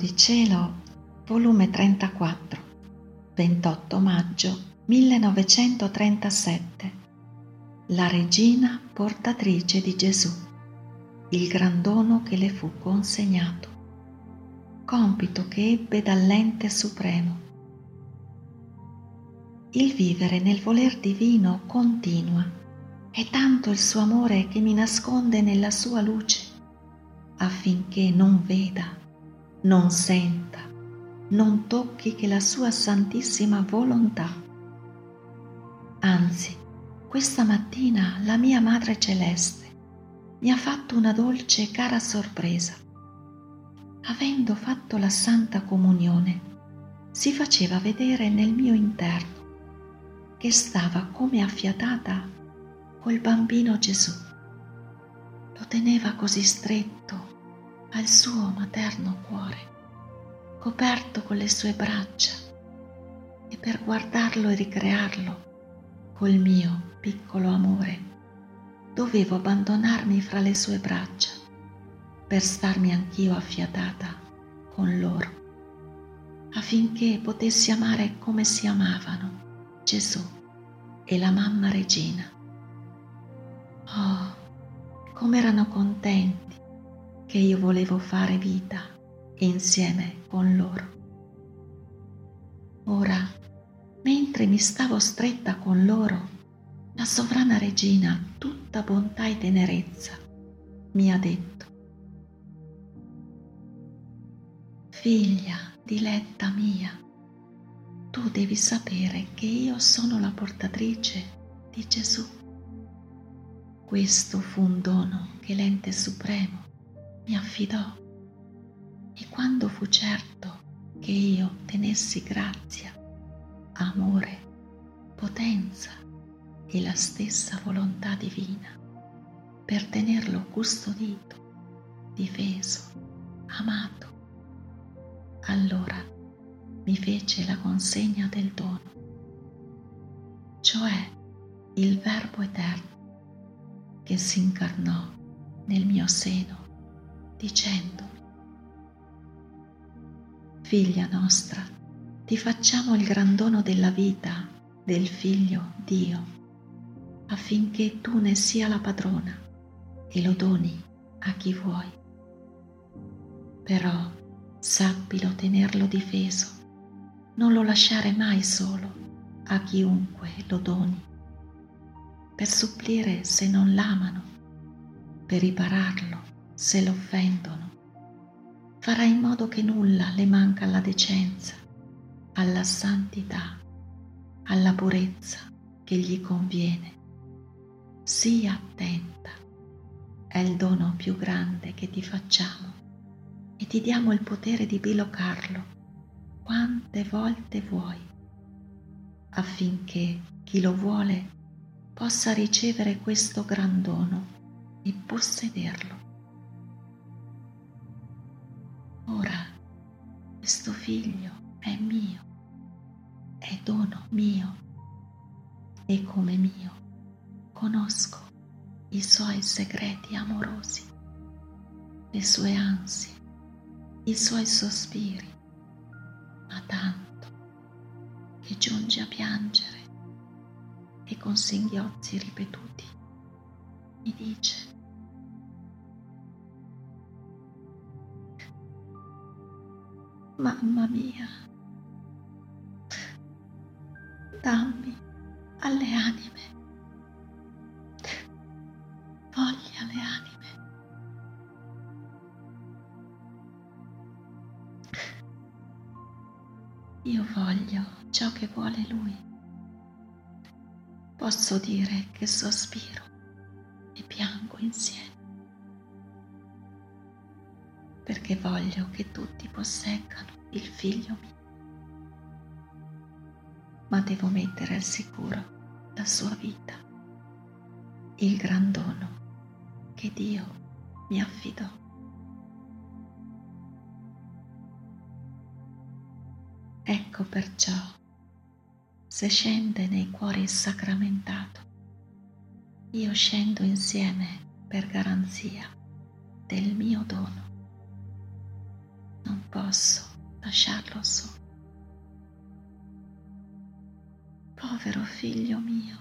di Cielo, volume 34, 28 maggio 1937. La regina portatrice di Gesù, il gran dono che le fu consegnato, compito che ebbe dall'ente supremo. Il vivere nel voler divino continua, è tanto il suo amore che mi nasconde nella sua luce, affinché non veda non senta, non tocchi che la sua santissima volontà. Anzi, questa mattina la mia Madre Celeste mi ha fatto una dolce e cara sorpresa. Avendo fatto la Santa Comunione, si faceva vedere nel mio interno che stava come affiatata col bambino Gesù. Lo teneva così stretto al suo materno cuore, coperto con le sue braccia, e per guardarlo e ricrearlo col mio piccolo amore, dovevo abbandonarmi fra le sue braccia per starmi anch'io affiatata con loro, affinché potessi amare come si amavano Gesù e la mamma regina. Oh, come erano contenti che io volevo fare vita insieme con loro. Ora, mentre mi stavo stretta con loro, la sovrana regina, tutta bontà e tenerezza, mi ha detto, Figlia diletta mia, tu devi sapere che io sono la portatrice di Gesù. Questo fu un dono che l'ente supremo mi affidò. E quando fu certo che io tenessi grazia, amore, potenza e la stessa volontà divina per tenerlo custodito, difeso, amato, allora mi fece la consegna del dono, cioè il Verbo eterno che si incarnò nel mio seno dicendomi, Figlia nostra, ti facciamo il gran dono della vita del Figlio Dio, affinché tu ne sia la padrona e lo doni a chi vuoi. Però sappilo tenerlo difeso, non lo lasciare mai solo a chiunque lo doni, per supplire se non l'amano, per ripararlo se lo offendono. Farà in modo che nulla le manca alla decenza, alla santità, alla purezza che gli conviene. Sii attenta, è il dono più grande che ti facciamo e ti diamo il potere di bilocarlo quante volte vuoi, affinché chi lo vuole possa ricevere questo gran dono e possederlo. Ora questo figlio è mio, è dono mio e come mio conosco i suoi segreti amorosi, le sue ansie, i suoi sospiri, ma tanto che giunge a piangere e con singhiozzi ripetuti mi dice Mamma mia, dammi alle anime, voglia alle anime. Io voglio ciò che vuole lui. Posso dire che sospiro e piango insieme perché voglio che tutti posseggano il figlio mio. Ma devo mettere al sicuro la sua vita, il gran dono che Dio mi affidò. Ecco perciò, se scende nei cuori il sacramentato, io scendo insieme per garanzia del mio dono Non posso lasciarlo solo. Povero figlio mio,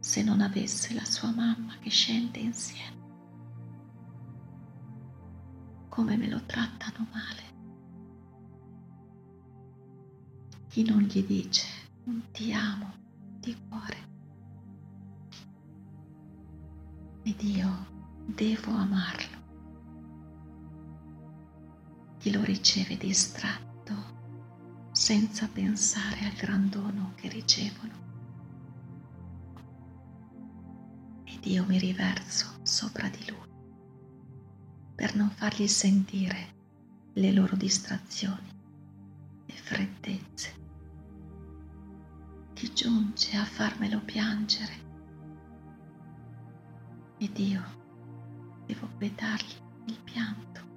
se non avesse la sua mamma che scende insieme, come me lo trattano male. Chi non gli dice un ti amo di cuore ed io devo amarlo. Chi lo riceve distratto senza pensare al gran dono che ricevono. Ed io mi riverso sopra di lui per non fargli sentire le loro distrazioni e freddezze. Chi giunge a farmelo piangere ed io devo quietargli il pianto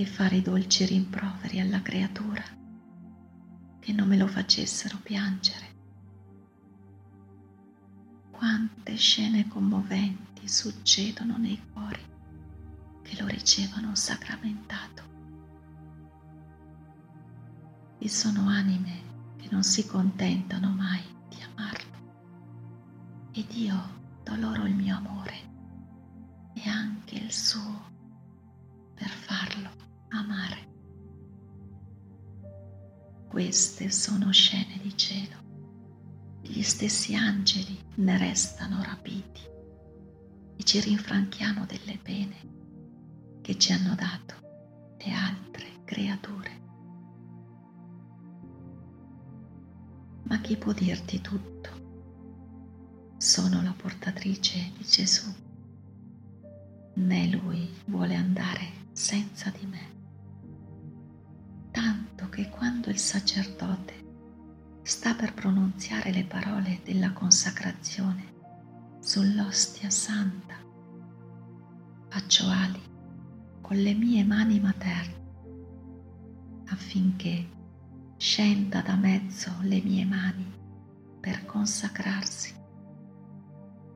e fare i dolci rimproveri alla creatura che non me lo facessero piangere. Quante scene commoventi succedono nei cuori che lo ricevono sacramentato. Vi sono anime che non si contentano mai di amarlo ed io do loro il mio amore e anche il suo Queste sono scene di cielo. Gli stessi angeli ne restano rapiti e ci rinfranchiamo delle pene che ci hanno dato le altre creature. Ma chi può dirti tutto? Sono la portatrice di Gesù. Né lui vuole andare senza di me tanto che quando il sacerdote sta per pronunziare le parole della consacrazione sull'ostia santa, faccio ali con le mie mani materne affinché scenda da mezzo le mie mani per consacrarsi,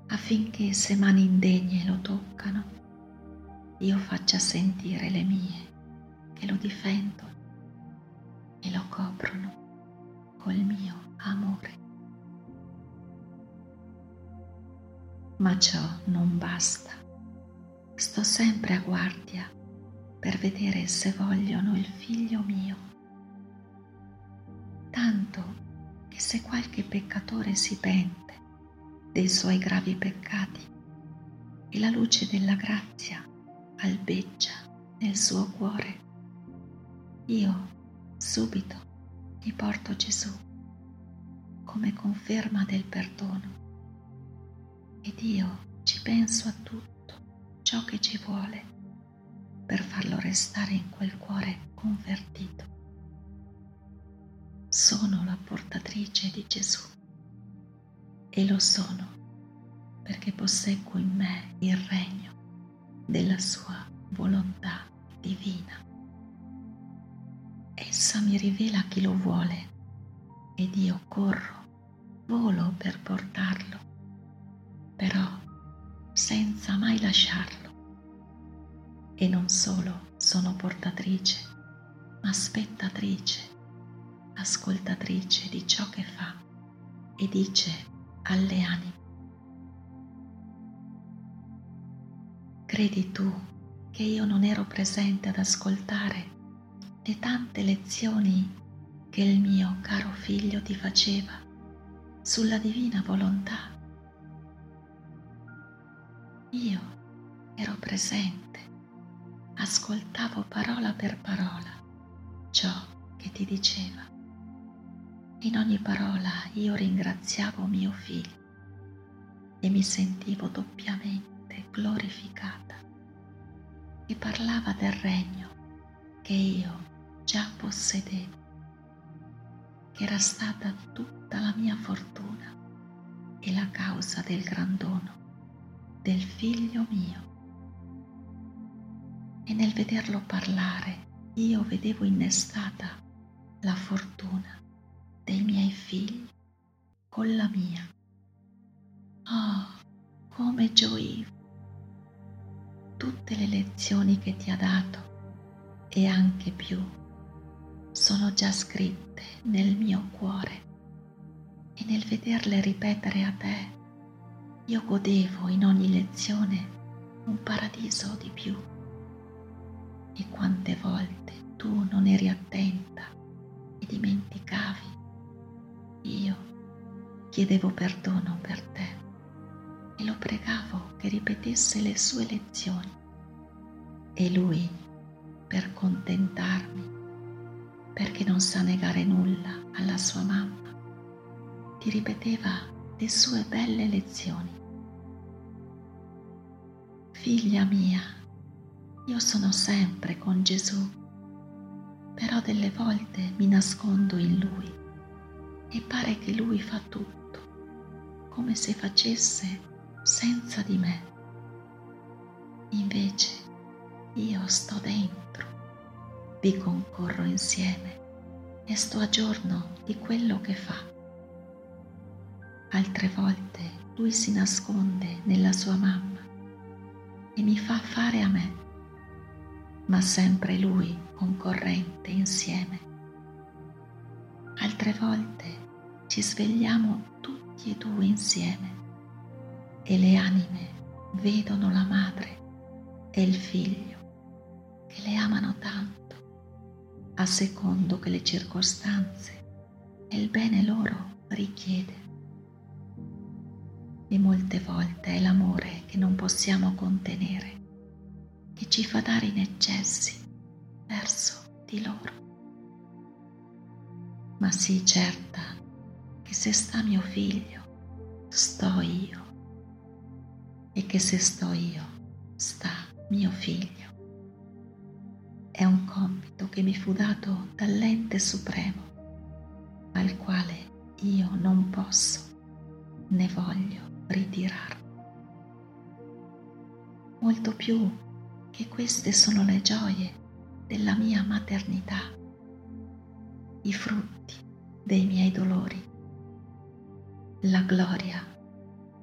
affinché se mani indegne lo toccano, io faccia sentire le mie che lo difendono e lo coprono col mio amore. Ma ciò non basta. Sto sempre a guardia per vedere se vogliono il figlio mio. Tanto che se qualche peccatore si pente dei suoi gravi peccati e la luce della grazia albeggia nel suo cuore, io subito gli porto Gesù come conferma del perdono ed io ci penso a tutto ciò che ci vuole per farlo restare in quel cuore convertito. Sono la portatrice di Gesù e lo sono perché posseggo in me il regno della sua volontà divina. Essa mi rivela chi lo vuole ed io corro, volo per portarlo, però senza mai lasciarlo. E non solo sono portatrice, ma spettatrice, ascoltatrice di ciò che fa e dice alle anime. Credi tu che io non ero presente ad ascoltare le tante lezioni che il mio caro figlio ti faceva sulla divina volontà. Io ero presente, ascoltavo parola per parola ciò che ti diceva. In ogni parola io ringraziavo mio figlio e mi sentivo doppiamente glorificata e parlava del regno che io già possedevo, che era stata tutta la mia fortuna e la causa del gran dono del figlio mio. E nel vederlo parlare io vedevo innestata la fortuna dei miei figli con la mia. Oh, come gioivo! tutte le lezioni che ti ha dato e anche più sono già scritte nel mio cuore e nel vederle ripetere a te io godevo in ogni lezione un paradiso di più. E quante volte tu non eri attenta e dimenticavi, io chiedevo perdono per te e lo pregavo che ripetesse le sue lezioni. E lui, per contentarmi, perché non sa negare nulla alla sua mamma, ti ripeteva le sue belle lezioni. Figlia mia, io sono sempre con Gesù, però delle volte mi nascondo in Lui e pare che Lui fa tutto, come se facesse senza di me. Invece io sto dentro, vi concorro insieme e sto a giorno di quello che fa. Altre volte lui si nasconde nella sua mamma e mi fa fare a me, ma sempre lui concorrente insieme. Altre volte ci svegliamo tutti e due insieme e le anime vedono la madre e il figlio che le amano tanto, a secondo che le circostanze e il bene loro richiede e molte volte è l'amore che non possiamo contenere, che ci fa dare in eccessi verso di loro. Ma sii certa che se sta mio figlio, sto io, e che se sto io, sta mio figlio. È un compito che mi fu dato dall'ente supremo, al quale io non posso né voglio ritirarmi. Molto più che queste sono le gioie della mia maternità, i frutti dei miei dolori, la gloria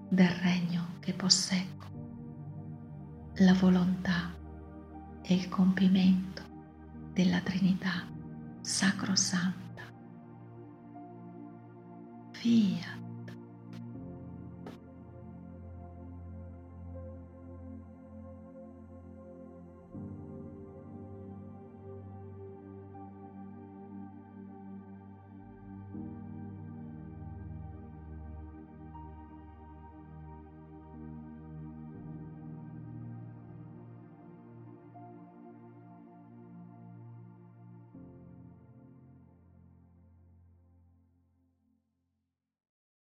del regno che posseggo, la volontà e il compimento della Trinità sacrosanta. Fiat